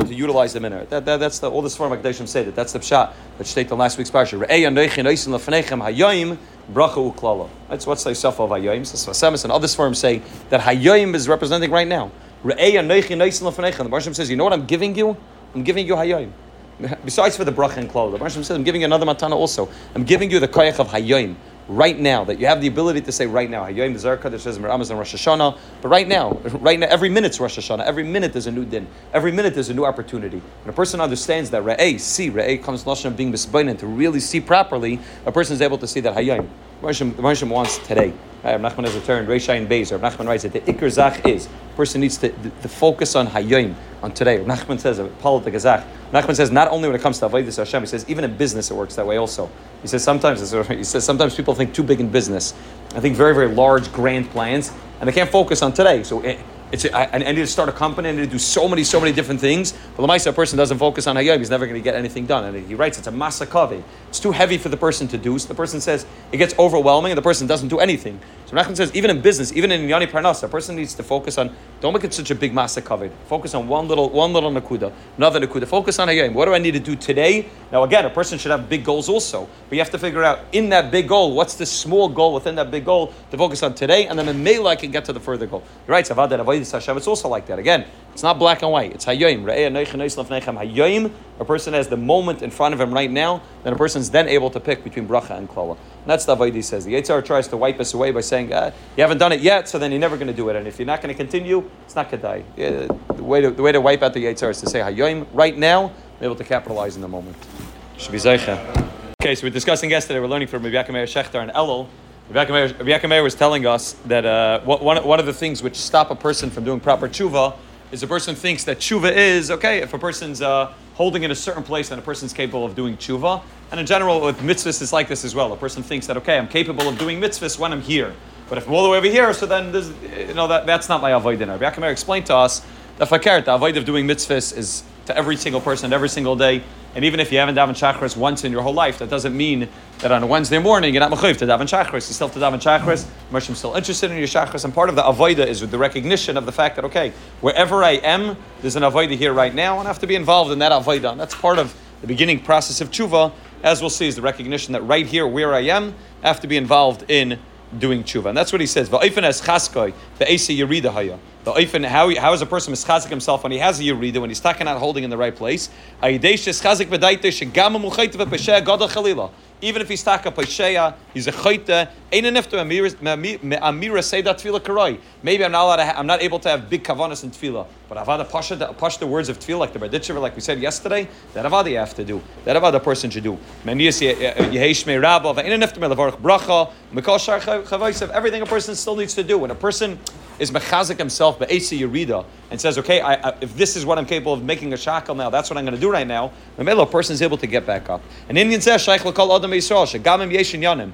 to utilize them in it. That, that, that's the all the Sfarim Akdeshim say that. That's the pshat that state the last week's parsha. That's what's the Yisaf of hayayim. So and other Sfarim say that hayayim is representing right now. The Barsham says, you know what I'm giving you? I'm giving you hayayim. Besides for the bracha and klala, the Barsham says, I'm giving you another matana also. I'm giving you the koyach of hayayim right now, that you have the ability to say right now, Hayyim Zarka, that says Meramaz and Rosh Hashanah, but right now, right now, every minute's Rosh Hashanah, every minute there's a new din, every minute there's a new opportunity. When a person understands that Re'eh, see, Re'eh comes Lashon being misbainin, to really see properly, a person is able to see that Hayyim. The Marsham wants today. Uh, right, Nachman has returned, Reishain Beis, or Nachman writes that the Iker Zach is, person needs to, to focus on Hayyim, on today. Rav Nachman says, uh, politic Zach. Nachman says, not only when it comes to Avodah Hashem, he says, even in business it works that way also. He says sometimes he says sometimes people think too big in business. I think very very large grand plans, and they can't focus on today. So it, it's I, I, need to start a company. I need to do so many so many different things. But the a person doesn't focus on Hayom, he's never going to get anything done. And he writes it's a masakavi. It's too heavy for the person to do. So the person says it gets overwhelming, and the person doesn't do anything. So Nachman says even in business, even in Yani Parnasa, a person needs to focus on. Don't make it such a big masakavi. Focus on one little one little nakuda, another nakuda. Focus on Hayom. What do I need to do today? Now again, a person should have big goals also, but you have to figure out in that big goal what's the small goal within that big goal to focus on today, and then in Mela I can get to the further goal. Right, It's also like that. Again, it's not black and white. It's. Hayoim. A person has the moment in front of him right now. Then a person's then able to pick between bracha and klala. And that's the Avodah says. The Yetzer Hora tries to wipe us away by saying, ah, "You haven't done it yet, so then you're never going to do it. And if you're not going to continue, it's not kedai." Yeah, the way to the way to wipe out the Yetzer Hora is to say hayoim right now. Able to capitalize in the moment. Okay, so we're discussing yesterday. We're learning from Rabbi Meir Shechter and Elul. Rabbi Meir was telling us that uh, one, one of the things which stop a person from doing proper tshuva is a person thinks that tshuva is okay if a person's uh, holding in a certain place and a person's capable of doing tshuva. And in general, with mitzvahs, it's like this as well. A person thinks that okay, I'm capable of doing mitzvahs when I'm here, but if I'm all the way over here, so then this, you know that, that's not my avodah. Rabbi Meir explained to us that fakir, the avodah of doing mitzvahs is to every single person every single day. And even if you haven't davened chakras once in your whole life, that doesn't mean that on a Wednesday morning you're not mechayiv to daven chakras. You still have to daven chakras. Moshe's still interested in your chakras, and part of the avoida is with the recognition of the fact that okay, wherever I am, there's an avoida here right now, and I have to be involved in that avoida. And that's part of the beginning process of tshuva, as we'll see, is the recognition that right here, where I am, I have to be involved in doing tshuva. And that's what he says. Yerida. The oifen, how, how is a person mischazik himself when he has a yirida, when he's taken out holding in the right place? Even if he's taka paisheya, he's a. Ain't enough to amira say that tefillah karoi. Maybe I'm not to I'm not able to have big kavanas in tefillah, but avada pasha the pasha the words of tefillah like the Berditcher, like we said yesterday. That avada you have to do. That avada person should do. Mendias yeheshmei rabba. Ain't enough to melavarach bracha. Mikol shar chavaisav. Everything a person still needs to do. When a person is mechazik himself but be'esi yerida and says, okay, I, I, if this is what I'm capable of making a shackle now, that's what I'm going to do right now. The a person is able to get back up. And Indian says, shaykh l'kol adam yisrael shegamim yeshin yanim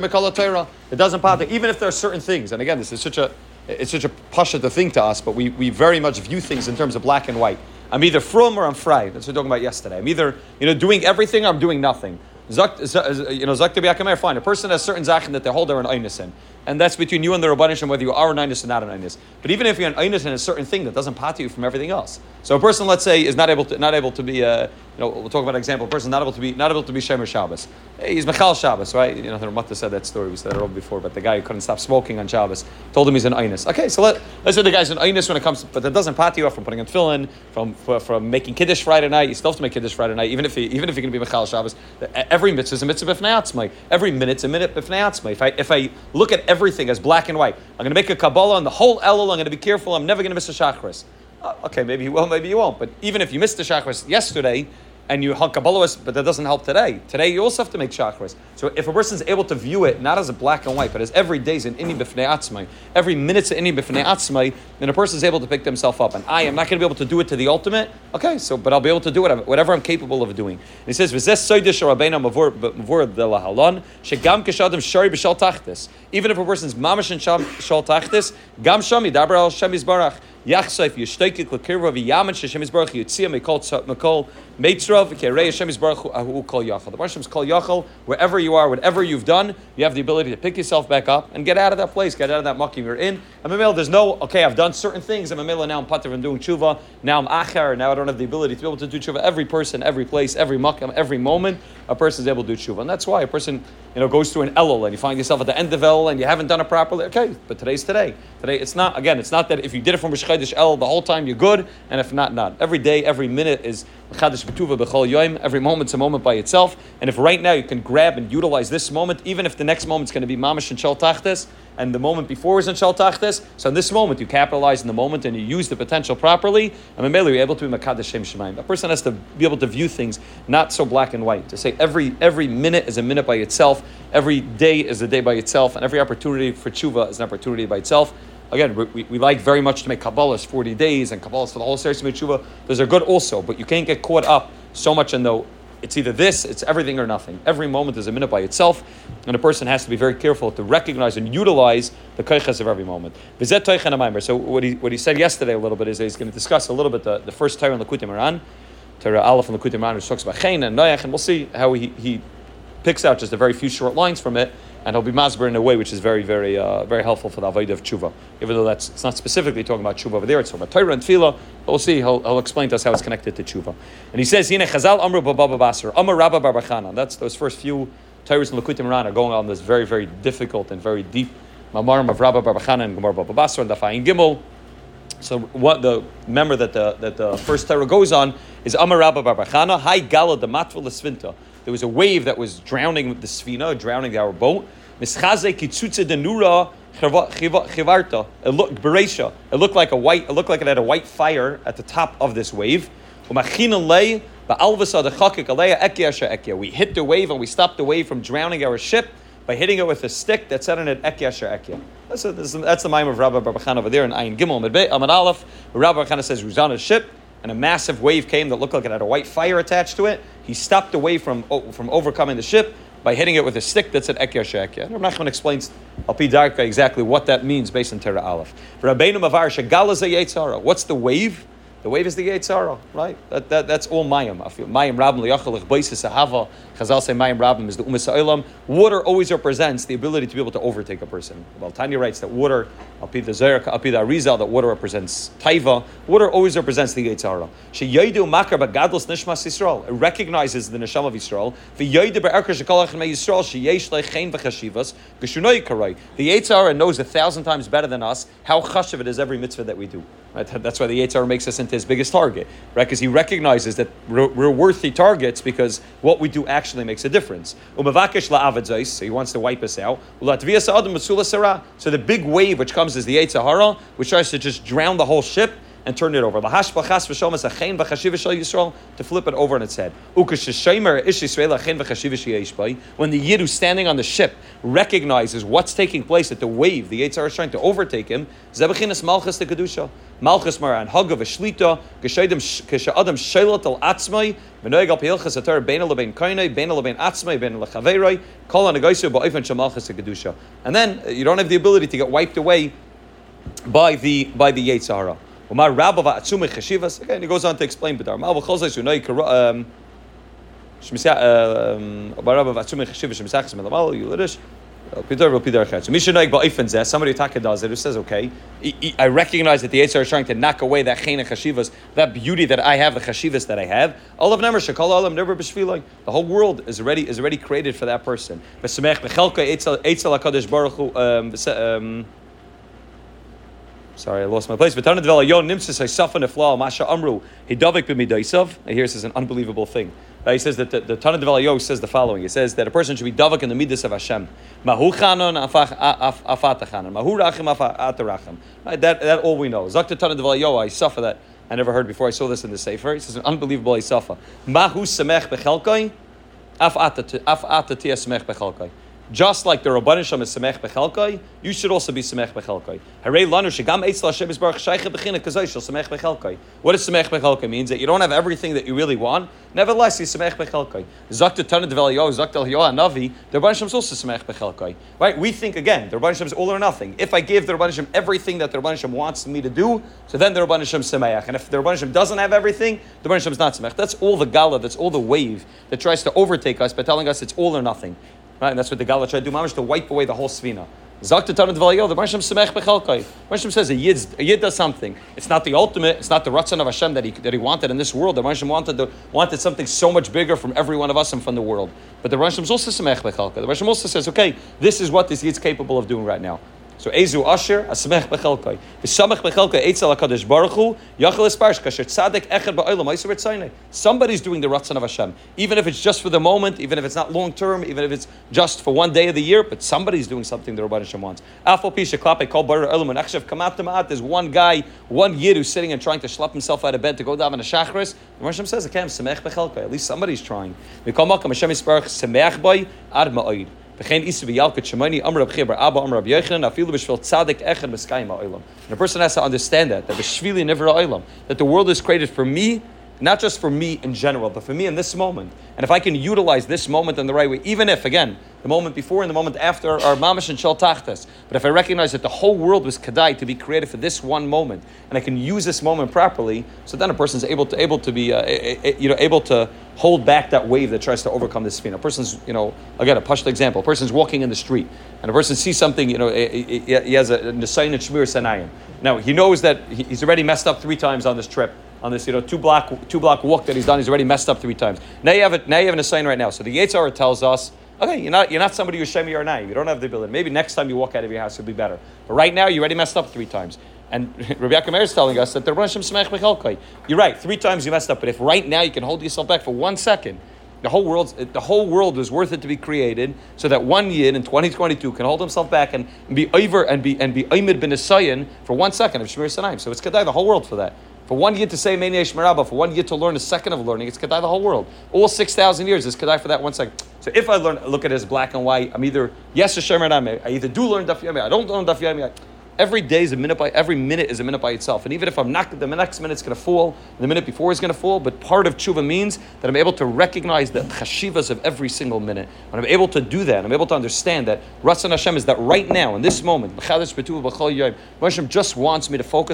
mekol Torah. It doesn't bother, even if there are certain things. And again, this is such a it's such a pasha to think to us, but we, we very much view things in terms of black and white. I'm either from or I'm fried. That's what we're talking about yesterday. I'm either you know doing everything or I'm doing nothing. You know, Zak Biakamer, fine. A person has certain zaken that they hold they're an in. And that's between you and the Rabbanishim whether you are an Einis or not an Einis. But even if you're an Einis in a certain thing, that doesn't pat you from everything else. So a person, let's say, is not able to, not able to be, uh, you know, we'll talk about an example. A person not able to be, not able to be Shemer Shabbos. He's Mechal Shabbos, right? You know, the Ramata said that story. We said it before, but the guy who couldn't stop smoking on Shabbos told him he's an Einis. Okay, so let, let's say the guy's an Einis when it comes, to, but that doesn't pat you off from putting on tefillin, from, from making Kiddush Friday night. You still have to make Kiddush Friday night, even if he, even if you're going to be Mechal Shabbos. Every mitzvah is a mitzvah b'fnei Every minute's a minute b'fnei If I, if I look at everything as black and white, I'm going to make a Kabbalah on the whole Elul, I'm going to be careful, I'm never going to miss a Shachris. Uh, okay, maybe you will, maybe you won't. But even if you missed the Shachris yesterday, and you hunk Kabbalahist, but that doesn't help today. Today you also have to make chakras. So if a person is able to view it not as a black and white, but as every day is an inni b'fnei atzmai, every minute's an inni b'fnei atzmai, then a person is able to pick themselves up. And I am not going to be able to do it to the ultimate. Okay, so but I'll be able to do it whatever I'm capable of doing. And he says. Even if a person's mamash and shal tachtis, gam shami dabra al shem barach Yachsaif Yishtoikik Lakirva V'Yaman Sheshem Yisbarach Yitzia Mekol Mekol Meitzrav Kerei Hashem Yisbarach Hu uh, Kol Yachal. The is Kol Yachal. Wherever you are, whatever you've done, you have the ability to pick yourself back up and get out of that place, get out of that mucking you're in. And Mamela, there's no okay. I've done certain things. And Mamela now I'm pater and doing tshuva. Now I'm achar. Now I don't have the ability to be able to do tshuva. Every person, every place, every muckam, every moment, a person is able to do tshuva, and that's why a person you know goes through an elul and you find yourself at the end of elul and you haven't done it properly. Okay, but today's today. Today it's not. Again, it's not that if you did it from Rosh El the whole time you're good, and if not, not. Every day, every minute is Chadash Betuva B'chol Yoim. Every moment's a moment by itself. And if right now you can grab and utilize this moment, even if the next moment's going to be Mamish and Shel Tachtes, and the moment before was in Shel Tachtes, so in this moment you capitalize in the moment and you use the potential properly, and Mamela you're able to be Makadash Shem Shemaim. A person has to be able to view things not so black and white. To say every every minute is a minute by itself, every day is a day by itself, and every opportunity for tshuva is an opportunity by itself again, we, we, like very much to make Kabbalahs 40 days and Kabbalahs for the whole series of Tshuva. Those are good also, but you can't get caught up so much in the it's either this, it's everything or nothing. Every moment is a minute by itself, and a person has to be very careful to recognize and utilize the kaiches of every moment. So what he, what he said yesterday a little bit is he's going to discuss a little bit the, the first Torah in Lakutim Iran, Torah Aleph and Lakutim Iran, which talks about Chain and Noach, and we'll see how he, he picks out just a very few short lines from it and he'll be masber in a way which is very, very, uh, very helpful for the avodah of tshuva. Even though that's it's not specifically talking about tshuva over there, it's talking about Torah and tefillah. We'll see. He'll, he'll explain to us how it's connected to tshuva. And he says, "Yine Chazal Amru Baba Basar Amar Rabba Barbachana." That's those first few Torahs and Lakutim Ran are going on this very, very difficult and very deep mamarim of Rabba Barbachana and Gemara Baba Basar and Dafayin Gimel. So what the member that the that the first Torah goes on is Amar Rabba Barbachana Hai Gala the Matva Svinta there was a wave that was drowning the Sfina, drowning our boat. Mischaze kitzutze denura chivarta. It looked. It looked like a white. It looked like it had a white fire at the top of this wave. We hit the wave and we stopped the wave from drowning our ship by hitting it with a stick that said on it Ekya Ekya. That's, a, that's, the mind of Rabbi Barbachan over there in Ayin Gimel Amad Aleph. Rabbi Barbachan says Ruzana's ship and a massive wave came that looked like it had a white fire attached to it. He stopped away from, from overcoming the ship by hitting it with a stick that said Ekya Shekya. Rav Nachman explains Alpi Darka exactly what that means based on Terra Aleph. Rabbeinu Mavar Shagala What's the wave? The wave is the Yetzer Hora, right? That, that, that's all Mayim. Mayim Rabim liyachalach baisis ahava. Chazal say Mayim Rabim is the Umas Olam. Water always represents the ability to be able to overtake a person. Well, Tanya writes that water, Alpi the Zerach, Alpi the Arizal, that water represents Taiva. Water always represents the Yetzer Hora. She Yaidu Makar Bagadlos Nishmas Yisrael. It recognizes the Neshama of Yisrael. The Yaidu Be'erker Shekalach Me Yisrael. She Yesh Lechein V'chashivas. Geshunoy Karai. The Yetzer Hora knows a thousand times better than us how chashiv it is every mitzvah that we do. Right? That's why the Yetzar makes us into his biggest target, right? Because he recognizes that we're, we're, worthy targets because what we do actually makes a difference. So he wants to wipe us out. So the big wave which comes is the Yetzer Hora, which tries to just drown the whole ship and turn it over. To flip it over on its head. When the Yid who's standing on the ship recognizes what's taking place at the wave, the Yetzer Hora is trying to overtake him, Malchus the Kedusha. Malchus Maran, Hagav Shlita, Shailat al Atzmai, Menoig al Pilchas Kainai, Bena Atzmai, Bena Lechaverai, Ba'ifan Shamalchus the Kedusha. And then uh, you don't have the ability to get wiped away by the by the Yetzer Hora. Umar Rabava Atzumei Chashivas. Again, he goes on to explain B'dar. Mal v'chol zay sunay um Shmisa um Rabava Atzumei Chashivas Shmisachas Melamal Yulidish. Somebody Taka does it who says, okay, I recognize that the Yetzer Hora is trying to knock away that chena chashivas, that beauty that I have, the chashivas that I have. Olav never shakal olam never b'shvilai. The whole world is already is already created for that person. Um, Sorry, I lost my place. But Masha Amru Hidavik b'midaisav. Here is an unbelievable thing. He says that the, the Tana Deval says the following. He says that a person should be davak in the midas of Hashem. Mahu chanon afatachanon. Mahu rachim. That that all we know. Zakta Tana Deval I suffer that. I never heard before. I saw this in the Sefer. He says an unbelievable Isafa. Mahu semech semech. Just like the Rabban Shem is Semech Bechelkai, you should also be Semech Bechelkai. Hare Lanu Shegam Eitz Lashem is Baruch Sheicha Bechina Kazai Shel Semech Bechelkai. What does Semech Bechelkai means? That you don't have everything that you really want. Nevertheless, you Semech Bechelkai. Zakta Tana Develio, Zakta Elioah Navi, the Rabban Shem is also Semech Bechelkai. Right? We think again, the Rabban Shem is all or nothing. If I give the Rabban Shem everything that the Rabban Shem wants me to do, so then the Rabban Shem Semeach. And if the Rabban Shem doesn't have everything, the Rabban Shem is not Semech. That's all the Gala, that's all the wave that tries to overtake us by telling us it's all or nothing. Right? And that's what the Gala tried to do, to wipe away the whole svina. The Barsham Semech. Barsham says a yid, a yid does something. It's not the ultimate, it's not the Ratzon of Hashem that he, that he wanted in this world. The Barsham wanted, wanted something so much bigger from every one of us and from the world. But the Barsham also. The Barsham also says, okay, this is what this yid's capable of doing right now. So Ezu Asher, Asamech Bechelkai. V'samech Bechelkai, Eitzel HaKadosh Baruch Hu, Yachel Esparsh, Kasher Tzadek Echad Ba'olam, Eiser B'tzaynei. Somebody's doing the Ratzon of Hashem. Even if it's just for the moment, even if it's not long term, even if it's just for one day of the year, but somebody's doing something the Rabban Hashem wants. Afal Pisha Klape, Kol Baruch Olam, and Achshav Kamat there's one guy, one yid who's sitting and trying to schlep himself out of bed to go down in a Shachris. The Hashem says, okay, Samech Bechelkai. At least somebody's trying. V'kol Makam Hashem Yisparach, Samech Boy, Ad Ma'oid. And a person has to understand that that that the world is created for me, not just for me in general, but for me in this moment. And if I can utilize this moment in the right way, even if again the moment before and the moment after are mamash and shel tachtas, but if I recognize that the whole world was kadai to be created for this one moment, and I can use this moment properly, so then a person is able to able to be uh, you know able to hold back that wave that tries to overcome this spin. A person's, you know, again, a pushed example. A person's walking in the street, and a person sees something, you know, he has a nesayin and Shmir Sanayim. Now, he knows that he's already messed up three times on this trip, on this, you know, two block, two block walk that he's done. He's already messed up three times. Now you have it, now you have an sign right now. So the Yetzirah tells us, okay, you're not, you're not somebody who's Shemi or You don't have the ability. Maybe next time you walk out of your house, it'll be better. But right now, you already messed up three times. And Rabbi Yaakov is telling us that the Rosh Hashanah You're right. Three times you messed up, but if right now you can hold yourself back for one second, the whole world, the whole world is worth it to be created, so that one yid in 2022 can hold himself back and, be over and be and be Aimid bin Asayan for one second of Shemir Sanaim. So it's kedai the whole world for that. For one yid to say Meni Shmerabba, for one yid to learn a second of learning, it's kedai the whole world. All six thousand years is kedai for that one second. So if I learn, look at it as black and white, I'm either yes or Shemer I either do learn Daf Yomi, I don't learn Daf Yomi. Every day is a minute by every minute is a minute by itself. And even if I'm not the next minute's going to fall, the minute before is going to fall, but part of tshuva means that I'm able to recognize the chashivas of every single minute. When I'm able to do that, I'm able to understand that Ratzon Hashem is that right now, in this moment, Hashem just wants me to focus